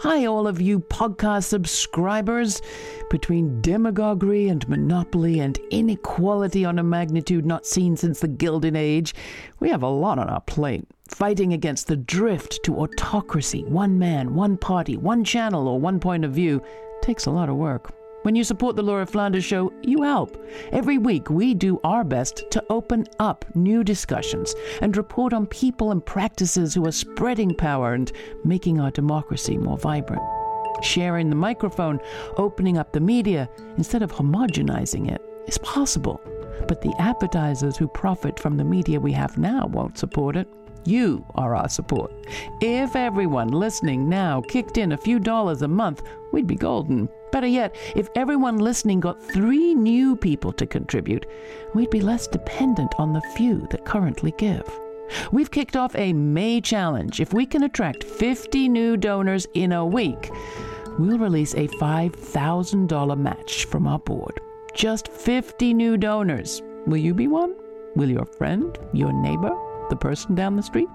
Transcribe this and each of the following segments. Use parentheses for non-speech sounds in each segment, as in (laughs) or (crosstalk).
Hi, all of you podcast subscribers. Between demagoguery and monopoly and inequality on a magnitude not seen since the Gilded Age, we have a lot on our plate. Fighting against the drift to autocracy, one man, one party, one channel, or one point of view, takes a lot of work. When you support the Laura Flanders Show, you help. Every week, we do our best to open up new discussions and report on people and practices who are spreading power and making our democracy more vibrant. Sharing the microphone, opening up the media, instead of homogenizing it, is possible. But the advertisers who profit from the media we have now won't support it. You are our support. If everyone listening now kicked in a few dollars a month, we'd be golden. Better yet, if everyone listening got three new people to contribute, we'd be less dependent on the few that currently give. We've kicked off a May challenge. If we can attract 50 new donors in a week, we'll release a $5,000 match from our board. Just 50 new donors. Will you be one? Will your friend, your neighbor, the person down the street?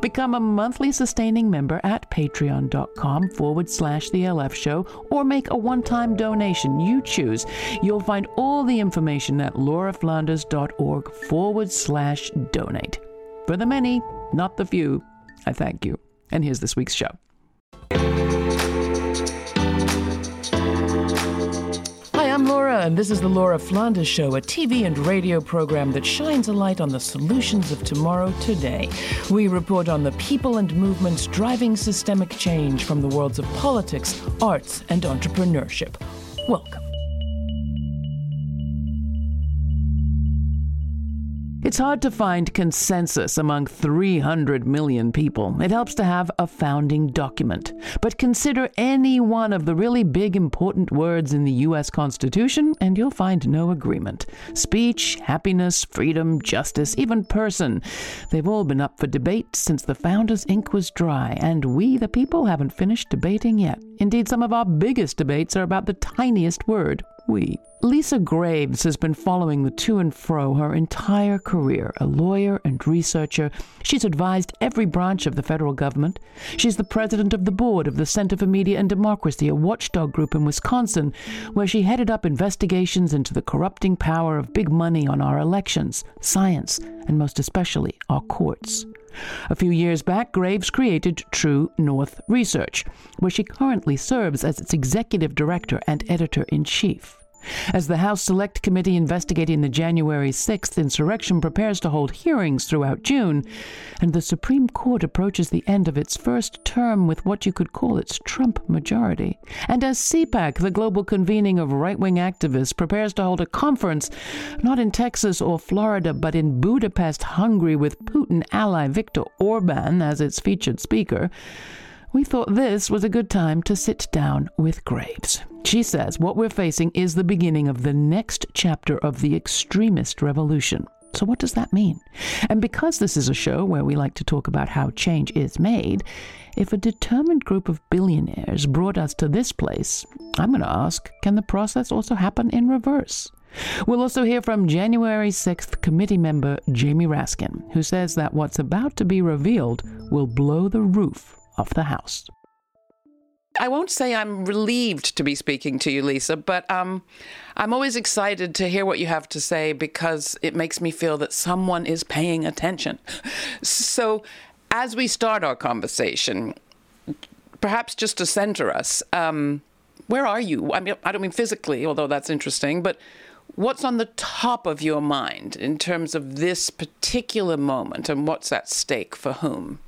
Become a monthly sustaining member at patreon.com forward slash the LF show or make a one time donation. You choose. You'll find all the information at lauraflanders.org forward slash donate. For the many, not the few, I thank you. And here's this week's show. And this is the Laura Flanders Show, a TV and radio program that shines a light on the solutions of tomorrow today. We report on the people and movements driving systemic change from the worlds of politics, arts, and entrepreneurship. Welcome. It's hard to find consensus among 300 million people. It helps to have a founding document. But consider any one of the really big important words in the U.S. Constitution, and you'll find no agreement. Speech, happiness, freedom, justice, even person. They've all been up for debate since the founders' ink was dry, and we, the people, haven't finished debating yet. Indeed, some of our biggest debates are about the tiniest word, we. Lisa Graves has been following the to and fro her entire career. A lawyer and researcher, she's advised every branch of the federal government. She's the president of the board of the Center for Media and Democracy, a watchdog group in Wisconsin, where she headed up investigations into the corrupting power of big money on our elections, science, and most especially our courts. A few years back, Graves created True North Research, where she currently serves as its executive director and editor in chief. As the House Select Committee investigating the January 6th insurrection prepares to hold hearings throughout June, and the Supreme Court approaches the end of its first term with what you could call its Trump majority, and as CPAC, the global convening of right wing activists, prepares to hold a conference not in Texas or Florida, but in Budapest, Hungary, with Putin ally Viktor Orban as its featured speaker, we thought this was a good time to sit down with Graves. She says what we're facing is the beginning of the next chapter of the extremist revolution. So, what does that mean? And because this is a show where we like to talk about how change is made, if a determined group of billionaires brought us to this place, I'm going to ask can the process also happen in reverse? We'll also hear from January 6th committee member Jamie Raskin, who says that what's about to be revealed will blow the roof of the House. I won't say I'm relieved to be speaking to you, Lisa, but um, I'm always excited to hear what you have to say because it makes me feel that someone is paying attention. So, as we start our conversation, perhaps just to center us, um, where are you? I mean, I don't mean physically, although that's interesting, but what's on the top of your mind in terms of this particular moment and what's at stake for whom?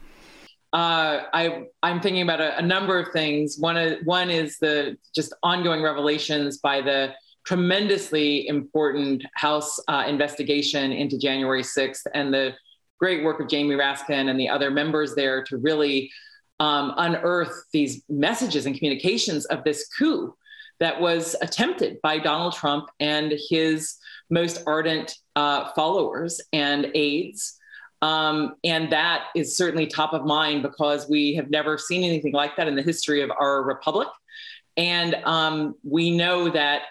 Uh, I I'm thinking about a, a number of things. One is, one is the just ongoing revelations by the tremendously important House uh, investigation into January 6th and the great work of Jamie Raskin and the other members there to really um, unearth these messages and communications of this coup that was attempted by Donald Trump and his most ardent uh, followers and aides um, and that is certainly top of mind because we have never seen anything like that in the history of our republic. And um, we know that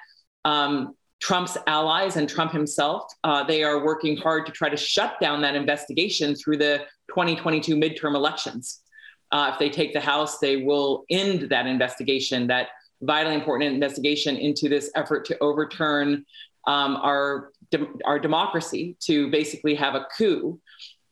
um, Trump's allies and Trump himself, uh, they are working hard to try to shut down that investigation through the 2022 midterm elections. uh, if they take the House, they will end that investigation, that vitally important investigation into this effort to overturn um, our de- our democracy, to basically have a coup.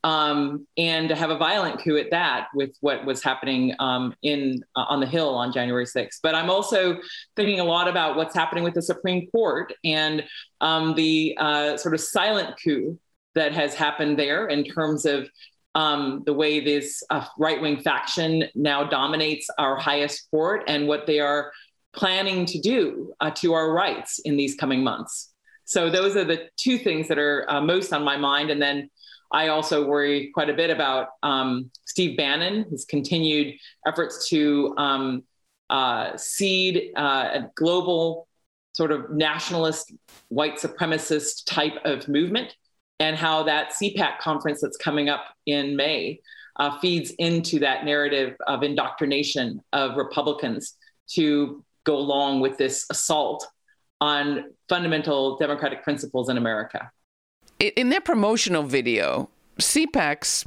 Um, and to have a violent coup at that with what was happening um, in uh, on the Hill on January 6th. But I'm also thinking a lot about what's happening with the Supreme Court and um, the uh, sort of silent coup that has happened there in terms of um, the way this uh, right wing faction now dominates our highest court and what they are planning to do uh, to our rights in these coming months. So, those are the two things that are uh, most on my mind. And then I also worry quite a bit about um, Steve Bannon, his continued efforts to um, uh, seed uh, a global sort of nationalist, white supremacist type of movement and how that CPAC conference that's coming up in May uh, feeds into that narrative of indoctrination of Republicans to go along with this assault on fundamental democratic principles in America. In their promotional video, CPAC's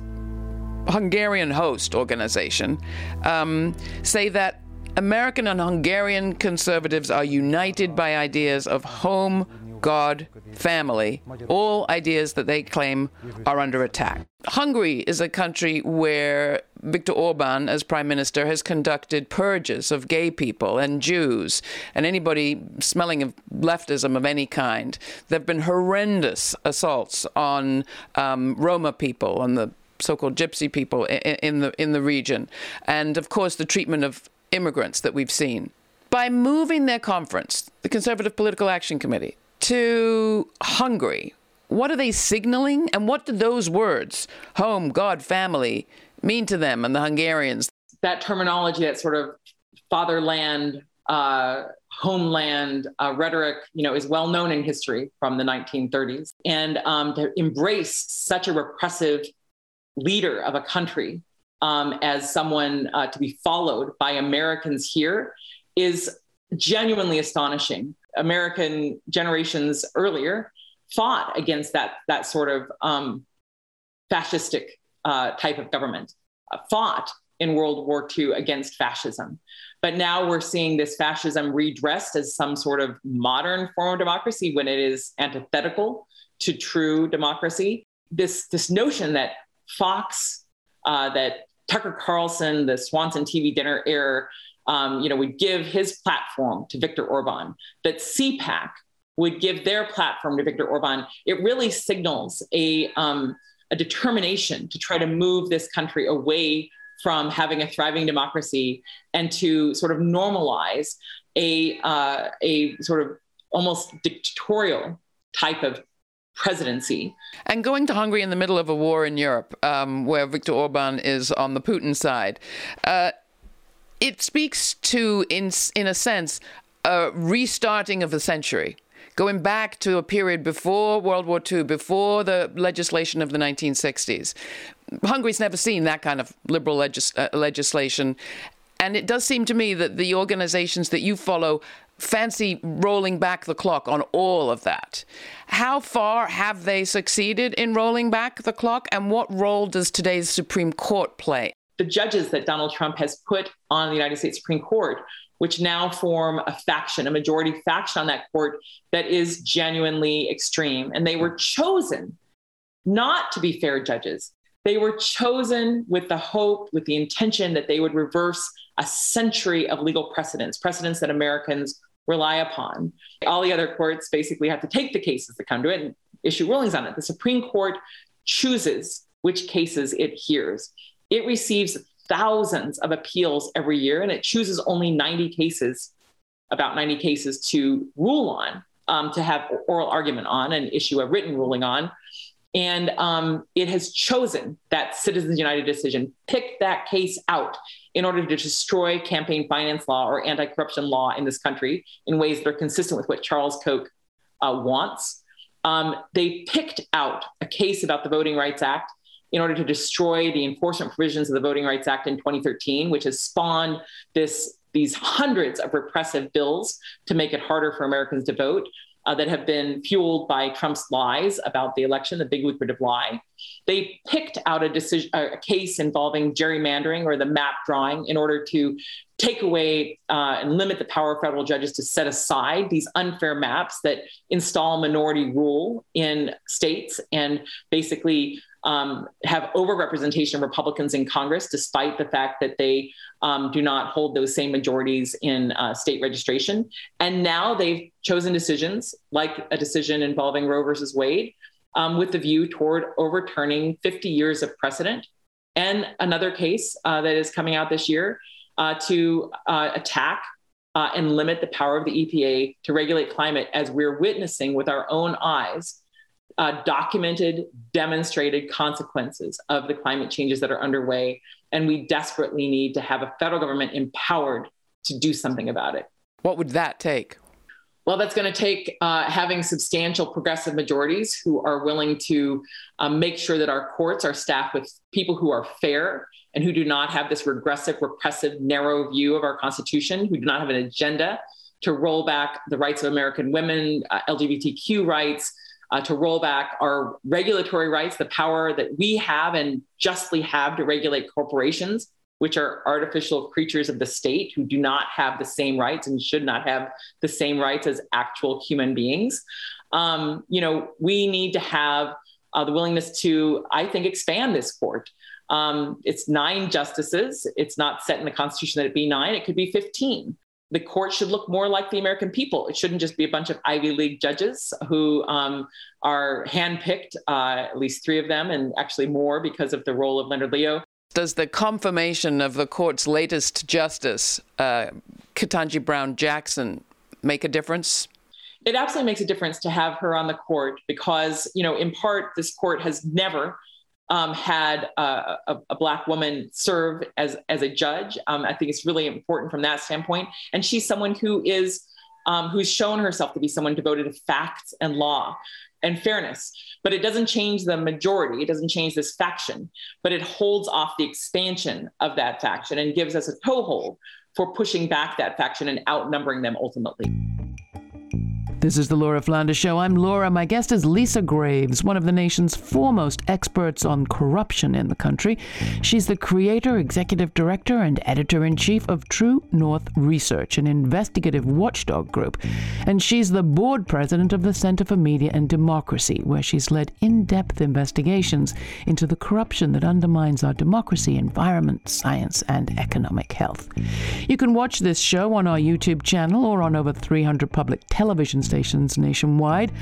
Hungarian host organization um, say that American and Hungarian conservatives are united by ideas of home, God, family, all ideas that they claim are under attack. Hungary is a country where Viktor Orban, as prime minister, has conducted purges of gay people and Jews and anybody smelling of leftism of any kind. There have been horrendous assaults on um, Roma people, on the so-called gypsy people in, the in the region, and of course the treatment of immigrants that we've seen. By moving their conference, the Conservative Political Action Committee, to Hungary, what are they signaling? And what do those words, home, God, family, mean to them and the Hungarians? That terminology, that sort of fatherland, uh, homeland uh, rhetoric, you know, is well known in history from the 1930s. And um, to embrace such a repressive leader of a country um, as someone uh, to be followed by Americans here is genuinely astonishing. American generations earlier fought against that that sort of um, fascistic uh, type of government, uh, fought in World War II against fascism. But now we're seeing this fascism redressed as some sort of modern form of democracy when it is antithetical to true democracy. This this notion that Fox, uh, that Tucker Carlson, the Swanson TV dinner era um, you know, would give his platform to Viktor Orban, that CPAC would give their platform to Viktor Orban, it really signals a, um, a determination to try to move this country away from having a thriving democracy and to sort of normalize a, uh, a sort of almost dictatorial type of presidency. And going to Hungary in the middle of a war in Europe, um, where Viktor Orban is on the Putin side, uh, it speaks to, in in a sense, a restarting of the century going back to a period before World War II, before the legislation of the 1960s. Hungary's never seen that kind of liberal legis- uh, legislation. And it does seem to me that the organizations that you follow fancy rolling back the clock on all of that. How far have they succeeded in rolling back the clock, and what role does today's Supreme Court play? the judges that Donald Trump has put on the United States Supreme Court, which now form a faction, a majority faction on that court that is genuinely extreme. And they were chosen not to be fair judges. They were chosen with the hope, with the intention that they would reverse a century of legal precedents, precedents that Americans rely upon. All the other courts basically have to take the cases that come to it and issue rulings on it. The Supreme Court chooses which cases it hears. It receives thousands of appeals every year, and it chooses only 90 cases, about 90 cases to rule on, um, to have oral argument on and issue a written ruling on. And um, it has chosen that Citizens United decision, picked that case out in order to destroy campaign finance law or anti corruption law in this country in ways that are consistent with what Charles Koch uh, wants. Um, they picked out a case about the Voting Rights Act in order to destroy the enforcement provisions of the Voting Rights Act in 2013, which has spawned this, these hundreds of repressive bills to make it harder for Americans to vote. Uh, that have been fueled by Trump's lies about the election, the big lucrative lie. They picked out a decision, a case involving gerrymandering or the map drawing in order to take away uh, and limit the power of federal judges to set aside these unfair maps that install minority rule in states and basically um, have overrepresentation of Republicans in Congress, despite the fact that they um, do not hold those same majorities in uh, state registration. And now they've chosen decisions like a decision involving Roe versus Wade um, with the view toward overturning 50 years of precedent. And another case uh, that is coming out this year uh, to uh, attack uh, and limit the power of the EPA to regulate climate as we're witnessing with our own eyes uh, documented, demonstrated consequences of the climate changes that are underway. And we desperately need to have a federal government empowered to do something about it. What would that take? Well, that's going to take uh, having substantial progressive majorities who are willing to um, make sure that our courts are staffed with people who are fair and who do not have this regressive, repressive, narrow view of our Constitution, who do not have an agenda to roll back the rights of American women, uh, LGBTQ rights, uh, to roll back our regulatory rights, the power that we have and justly have to regulate corporations, which are artificial creatures of the state who do not have the same rights and should not have the same rights as actual human beings. Um, you know, we need to have uh, the willingness to, I think, expand this court. Um, it's nine justices. It's not set in the Constitution that it be nine. It could be 15 the court should look more like the American people. It shouldn't just be a bunch of Ivy League judges who um, are handpicked, uh, at least three of them, and actually more because of the role of Leonard Leo. Does the confirmation of the court's latest justice, uh, Ketanji Brown Jackson, make a difference? It absolutely makes a difference to have her on the court because, you know, in part, this court has never um, had a, a, a, black woman serve as as a judge. Um, I think it's really important from that standpoint. And she's someone who is um, who's shown herself to be someone devoted to facts and law and fairness. But it doesn't change the majority. It doesn't change this faction. But it holds off the expansion of that faction and gives us a toehold for pushing back that faction and outnumbering them ultimately. This is the Laura Flanders Show. I'm Laura. My guest is Lisa Graves, one of the nation's foremost experts on corruption in the country. She's the creator, executive director, and editor in chief of True North Research, an investigative watchdog group. And she's the board president of the Center for Media and Democracy, where she's led in depth investigations into the corruption that undermines our democracy, environment, science, and economic health. You can watch this show on our YouTube channel or on over 300 public television stations nationwide.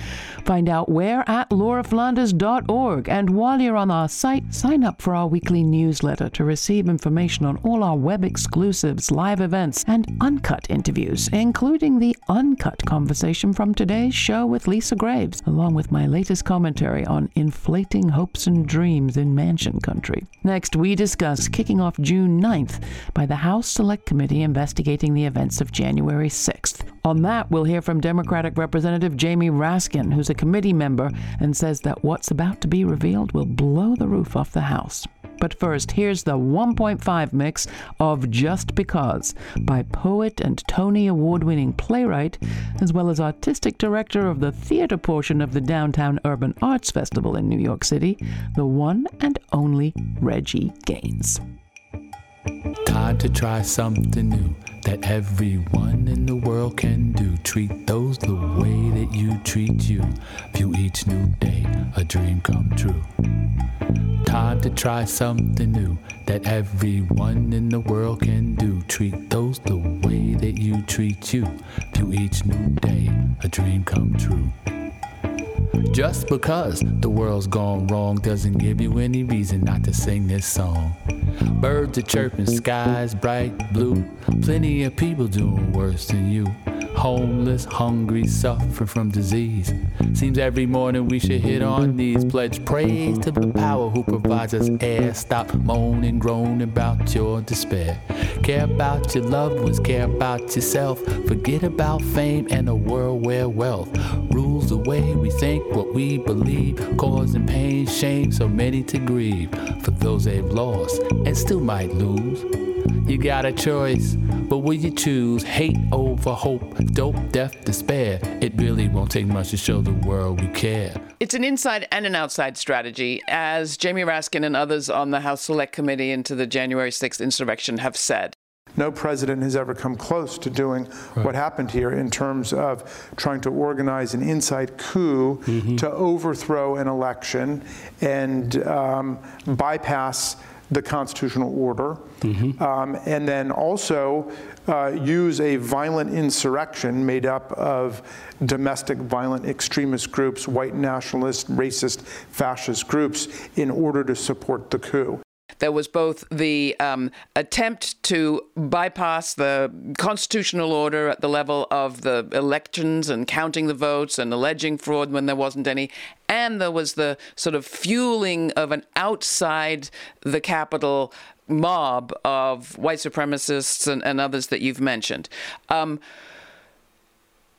Find out where at lauraflanders.org. And while you're on our site, sign up for our weekly newsletter to receive information on all our web exclusives, live events, and uncut interviews, including the uncut conversation from today's show with Lisa Graves, along with my latest commentary on inflating hopes and dreams in Manchin Country. Next, we discuss kicking off June 9th by the House Select Committee investigating the events of January 6th. On that, we'll hear from Democratic Representative Jamie Raskin, who's a committee member and says that what's about to be revealed will blow the roof off the House. But first, here's the 1.5 mix of Just Because by poet and Tony Award winning playwright, as well as artistic director of the theater portion of the Downtown Urban Arts Festival in New York City, the one and only Reggie Gaines. Time to try something new that everyone in the world can do. Treat those the way that you treat you. View each new day a dream come true. Time to try something new that everyone in the world can do. Treat those the way that you treat you. View each new day a dream come true. Just because the world's gone wrong doesn't give you any reason not to sing this song. Birds are chirping, skies bright blue. Plenty of people doing worse than you. Homeless, hungry, suffering from disease. Seems every morning we should hit our knees, Pledge praise to the power who provides us air. Stop moaning, groaning about your despair. Care about your loved ones, care about yourself. Forget about fame and a world where wealth rules the way we think, what we believe, causing pain, shame, so many to grieve for those they've lost and still might lose. You got a choice, but will you choose hate over hope, dope, death, despair? It really won't take much to show the world we care. It's an inside and an outside strategy, as Jamie Raskin and others on the House Select Committee into the January 6th insurrection have said. No president has ever come close to doing right. what happened here in terms of trying to organize an inside coup mm-hmm. to overthrow an election and um, bypass the constitutional order, mm-hmm. um, and then also uh, use a violent insurrection made up of domestic violent extremist groups, white nationalist, racist, fascist groups, in order to support the coup. There was both the um, attempt to bypass the constitutional order at the level of the elections and counting the votes and alleging fraud when there wasn't any, and there was the sort of fueling of an outside the Capitol mob of white supremacists and, and others that you've mentioned. Um,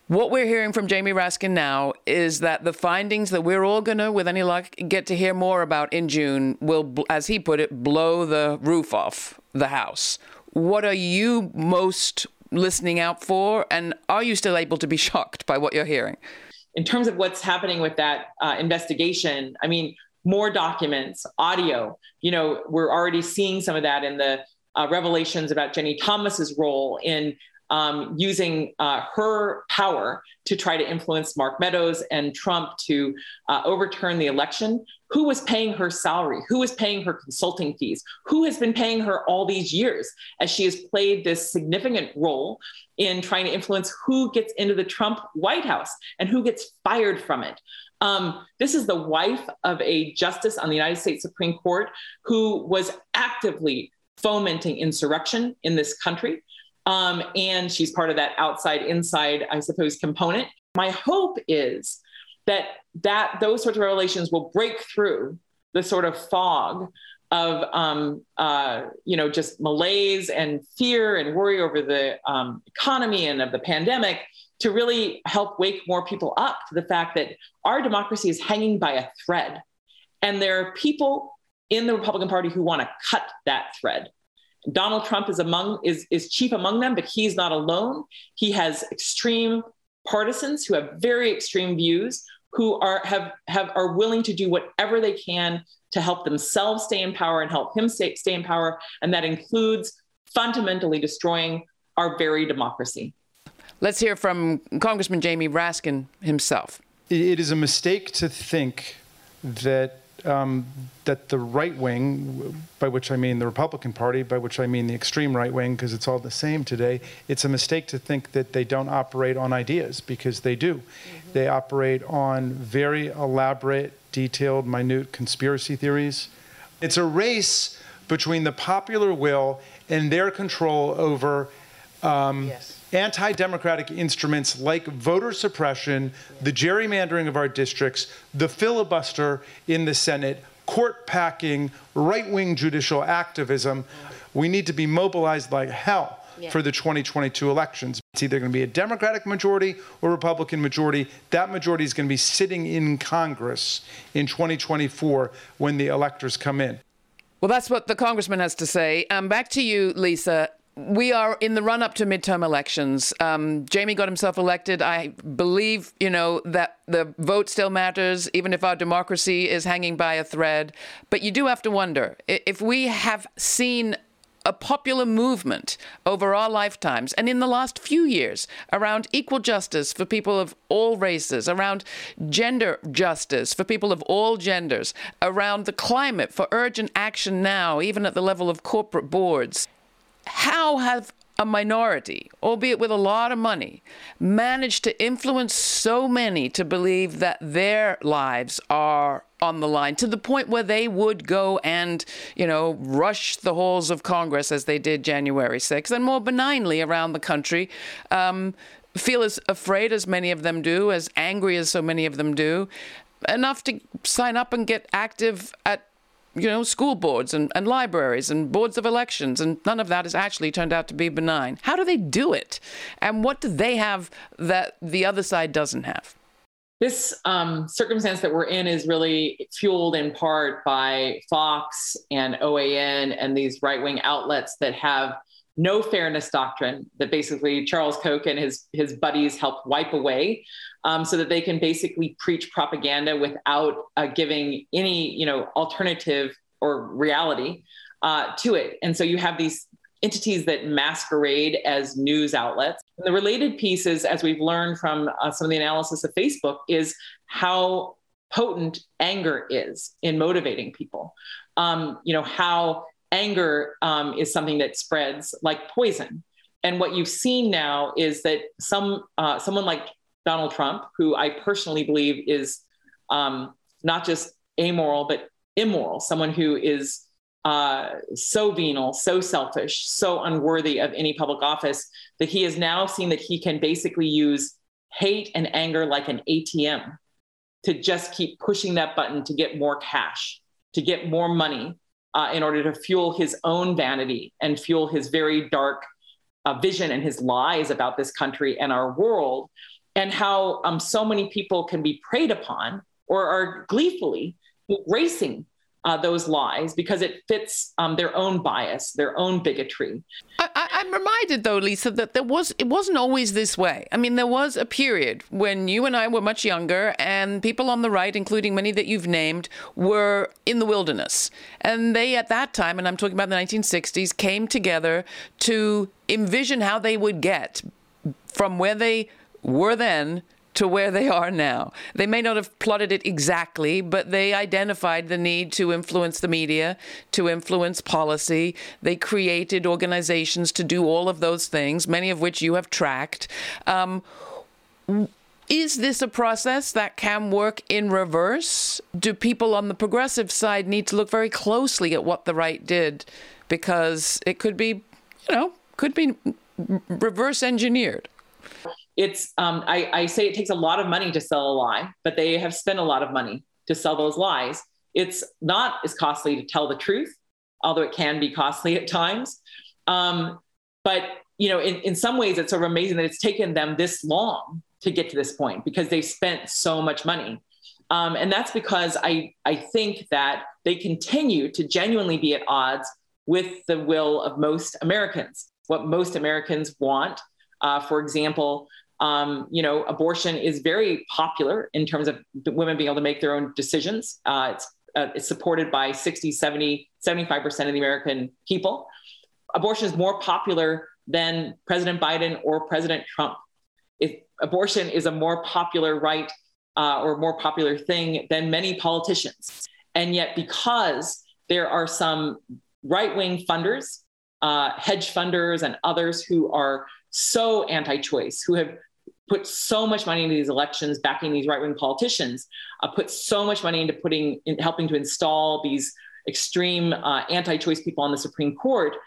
what we're hearing from Jamie Raskin now is that the findings that we're all going to, with any luck, get to hear more about in June will, as he put it, blow the roof off the House. What are you most listening out for? And are you still able to be (laughs) shocked by what you're hearing? In terms of what's happening with that uh, investigation, I mean, more documents, audio, you know, we're already seeing some of that in the uh, revelations about Ginni Thomas's role in um, using uh, her power to try to influence Mark Meadows and Trump to uh, overturn the election. Who was paying her salary? Who was paying her consulting fees? Who has been paying her all these years as she has played this significant role in trying to influence who gets into the Trump White House and who gets fired from it? Um, this is the wife of a justice on the United States Supreme Court who was actively fomenting insurrection in this country. Um, and she's part of that outside inside, I suppose, component. My hope is that that those sorts of revelations will break through the sort of fog of um, uh, you know just malaise and fear and worry over the um, economy and of the pandemic to really help wake more people up to the fact that our democracy is hanging by a thread and there are people in the republican party who want to cut that thread Donald Trump is among is is chief among them, but he's not alone. He has extreme partisans who have very extreme views, who are have have are willing to do whatever they can to help themselves stay in power and help him stay, stay in power, and that includes fundamentally destroying our very democracy. Let's hear from Congressman Jamie Raskin himself. It is a mistake to think that um, that the right wing, by which I mean the Republican Party, by which I mean the extreme right wing, because it's all the same today, it's a mistake to think that they don't operate on ideas, because they do. Mm-hmm. They operate on very elaborate, detailed, minute conspiracy theories. It's a race between the popular will and their control over. Um, yes anti democratic instruments like voter suppression, the gerrymandering of our districts, the filibuster in the Senate, court packing, right wing judicial activism. We need to be mobilized like hell yeah. for the 2022 elections. It's either going to be a Democratic majority or Republican majority. That majority is going to be sitting in Congress in 2024 when the electors come in. Well, that's what the congressman has to say. Um, back to you, Lisa we are in the run up to midterm elections. Um, Jamie got himself elected. I believe, you know, that the vote still matters, even if our democracy is hanging by a thread. But you do have to wonder if we have seen a popular movement over our lifetimes and in the last few years around equal justice for people of all races, around gender justice for people of all genders, around the climate for urgent action now, even at the level of corporate boards how have a minority, albeit with a lot of money, managed to influence so many to believe that their lives are on the line to the point where they would go and, you know, rush the halls of Congress as they did January 6th and more benignly around the country. Um, feel as afraid as many of them do, as angry as so many of them do, enough to sign up and get active at you know, school boards and, and libraries and boards of elections, and none of that has actually turned out to be benign. How do they do it? And what do they have that the other side doesn't have? this um, circumstance that we're in is really fueled in part by Fox and OAN and these right wing outlets that have no fairness doctrine that basically Charles Koch and his, his buddies helped wipe away um, so that they can basically preach propaganda without uh, giving any you know alternative or reality uh, to it. And so you have these entities that masquerade as news outlets. And the related pieces, as we've learned from uh, some of the analysis of Facebook, is how potent anger is in motivating people. Um, you know, how anger um, is something that spreads like poison. And what you've seen now is that some uh, someone like Donald Trump, who I personally believe is um, not just amoral but immoral, someone who is uh, so venal, so selfish, so unworthy of any public office that he has now seen that he can basically use hate and anger like an ATM to just keep pushing that button to get more cash, to get more money uh, in order to fuel his own vanity and fuel his very dark uh, vision and his lies about this country and our world, and how um, so many people can be preyed upon or are gleefully racing uh, those lies because it fits um, their own bias, their own bigotry. I, am reminded, though, Lisa, that there was it wasn't always this way. I mean, there was a period when you and I were much younger, and people on the right, including many that you've named, were in the wilderness, and they at that time, and I'm talking about the 1960s, came together to envision how they would get from where they were then to where they are now. They may not have plotted it exactly, but they identified the need to influence the media, to influence policy. They created organizations to do all of those things, many of which you have tracked. Um, is this a process that can work in reverse? Do people on the progressive side need to look very closely at what the right did? Because it could be, you know, could be reverse engineered it's um, I, I say it takes a lot of money to sell a lie, but they have spent a lot of money to sell those lies. It's not as costly to tell the truth, although it can be costly at times. Um, but you know, in, in some ways, it's sort of amazing that it's taken them this long to get to this point because they've spent so much money. Um, and that's because I, I think that they continue to genuinely be at odds with the will of most Americans. What most Americans want, uh, for example, um, you know, abortion is very popular in terms of women being able to make their own decisions. Uh, it's, uh, it's supported by 60, 70, 75% of the American people. Abortion is more popular than President Biden or President Trump. If abortion is a more popular right uh, or more popular thing than many politicians. And yet, because there are some right wing funders, uh, hedge funders, and others who are so anti choice, who have put so much money into these elections, backing these right wing politicians, uh, put so much money into putting, in helping to install these extreme uh, anti choice people on the Supreme Court.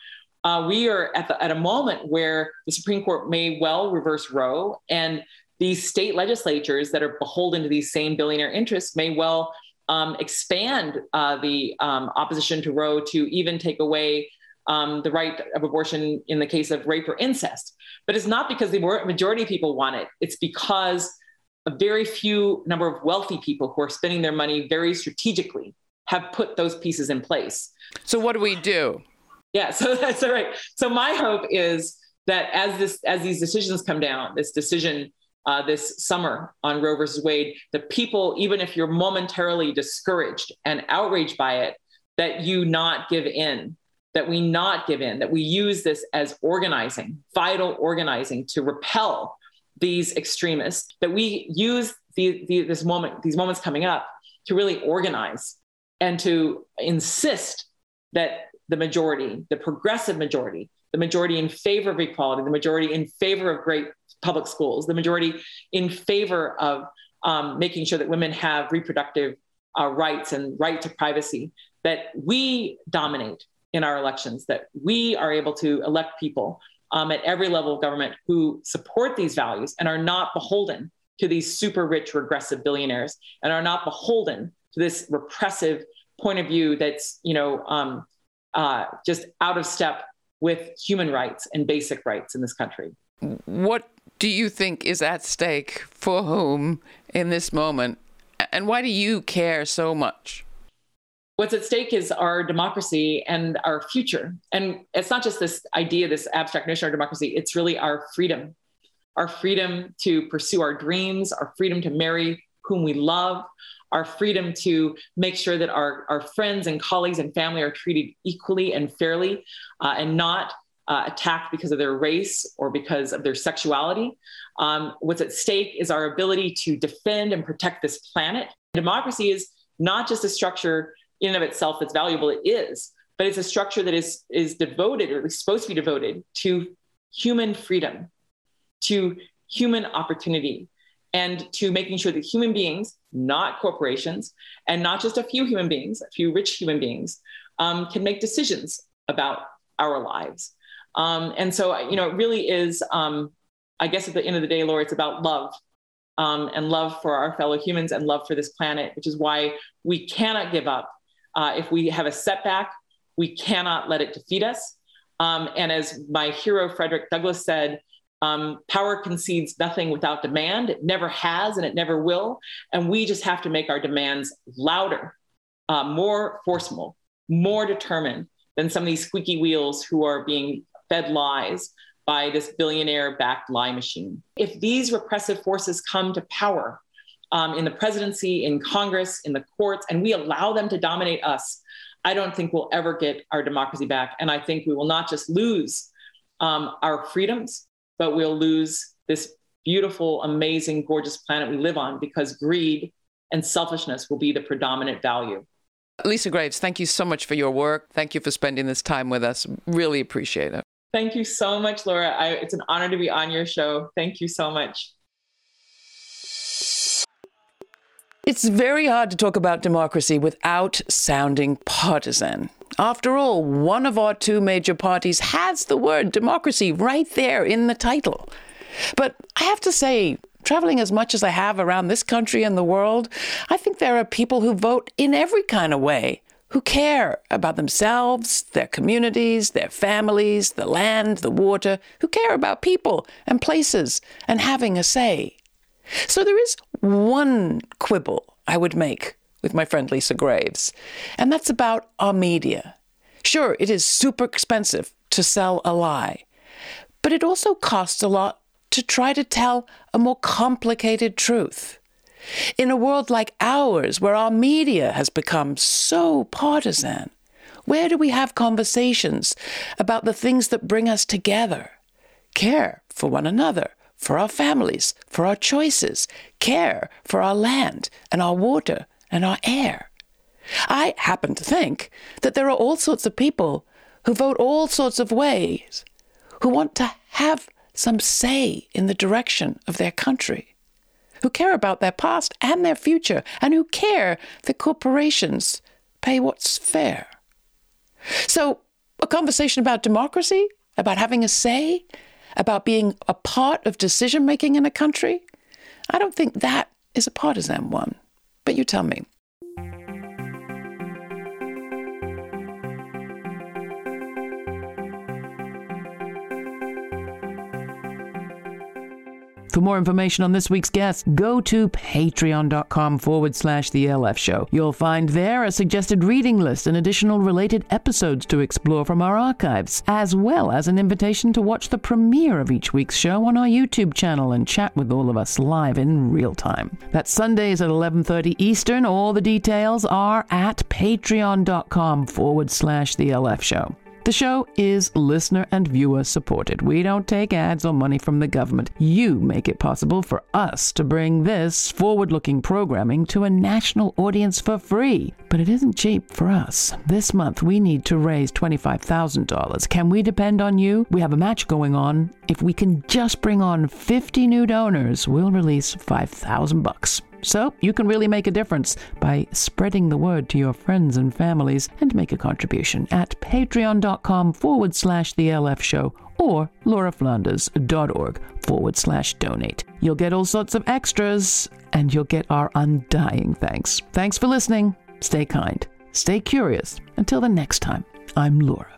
Uh, we are at, the, at a moment where the Supreme Court may well reverse Roe, and these state legislatures that are beholden to these same billionaire interests may well um, expand uh, the um, opposition to Roe to even take away um, the right of abortion in the case of rape or incest. But it's not because the majority of people want it. It's because a very few number of wealthy people who are spending their money very strategically have put those pieces in place. So what do we do? Yeah, (laughs) so that's all right. So my hope is that as this as these decisions come down, this decision uh, this summer on Roe versus Wade, the people, even if you're momentarily discouraged and outraged by it, that you not give in that we not give in, that we use this as organizing, vital organizing to repel these extremists, that we use the, the, this moment, these moments coming up to really organize and to insist that the majority, the progressive majority, the majority in favor of equality, the majority in favor of great public schools, the majority in favor of um, making sure that women have reproductive uh, rights and right to privacy, that we dominate in our elections, that we are able to elect people um, at every level of government who support these values and are not beholden to these super rich regressive billionaires and are not beholden to this repressive point of view that's you know um, uh, just out of step with human rights and basic rights in this country. What do you think is at stake for whom in this moment? And why do you care so much? What's at stake is our democracy and our future. And it's not just this idea, this abstract notion of democracy, it's really our freedom our freedom to pursue our dreams, our freedom to marry whom we love, our freedom to make sure that our, our friends and colleagues and family are treated equally and fairly uh, and not uh, attacked because of their race or because of their sexuality. Um, what's at stake is our ability to defend and protect this planet. Democracy is not just a structure in and of itself that's valuable, it is, but it's a structure that is, is devoted, or at least supposed to be devoted, to human freedom, to human opportunity, and to making sure that human beings, not corporations, and not just a few human beings, a few rich human beings, um, can make decisions about our lives. Um, and so, you know, it really is, um, I guess at the end of the day, Laura, it's about love um, and love for our fellow humans and love for this planet, which is why we cannot give up. Uh, if we have a setback, we cannot let it defeat us. Um, and as my hero, Frederick Douglass, said, um, power concedes nothing without demand. It never has and it never will. And we just have to make our demands louder, uh, more forceful, more determined than some of these squeaky wheels who are being fed lies by this billionaire backed lie machine. If these repressive forces come to power um, in the presidency, in Congress, in the courts, and we allow them to dominate us, I don't think we'll ever get our democracy back. And I think we will not just lose um, our freedoms, but we'll lose this beautiful, amazing, gorgeous planet we live on because greed and selfishness will be the predominant value. Lisa Graves, thank you so much for your work. Thank you for spending this time with us. Really appreciate it. Thank you so much, Laura. I, it's an honor to be on your show. Thank you so much. It's very hard to talk about democracy without sounding partisan. After all, one of our two major parties has the word democracy right there in the title. But I have to say, traveling as much as I have around this country and the world, I think there are people who vote in every kind of way who care about themselves, their communities, their families, the land, the water, who care about people and places and having a say. So there is one quibble I would make with my friend Lisa Graves, and that's about our media. Sure, it is super expensive to sell a lie, but it also costs a lot to try to tell a more complicated truth. In a world like ours, where our media has become so partisan, where do we have conversations about the things that bring us together? Care for one another, for our families, for our choices, care for our land and our water and our air. I happen to think that there are all sorts of people who vote all sorts of ways, who want to have some say in the direction of their country who care about their past and their future, and who care that corporations pay what's fair. So, a conversation about democracy, about having a say, about being a part of decision making in a country, I don't think that is a partisan one. But you tell me. For more information on this week's guest, go to patreon.com forward slash The LF Show. You'll find there a suggested reading list and additional related episodes to explore from our archives, as well as an invitation to watch the premiere of each week's show on our YouTube channel and chat with all of us live in real time. That's Sundays at 11.30 Eastern. All the details are at patreon.com forward slash The LF Show. The show is listener and viewer supported. We don't take ads or money from the government. You make it possible for us to bring this forward looking programming to a national audience for free. But it isn't cheap for us. This month we need to raise $25,000. Can we depend on you? We have a match going on. If we can just bring on 50 new donors, we'll release 5,000 bucks. So you can really make a difference by spreading the word to your friends and families and make a contribution at patreon.com forward slash the LF show or lauraflanders.org forward slash donate. You'll get all sorts of extras and you'll get our undying thanks. Thanks for listening. Stay kind. Stay curious. Until the next time, I'm Laura.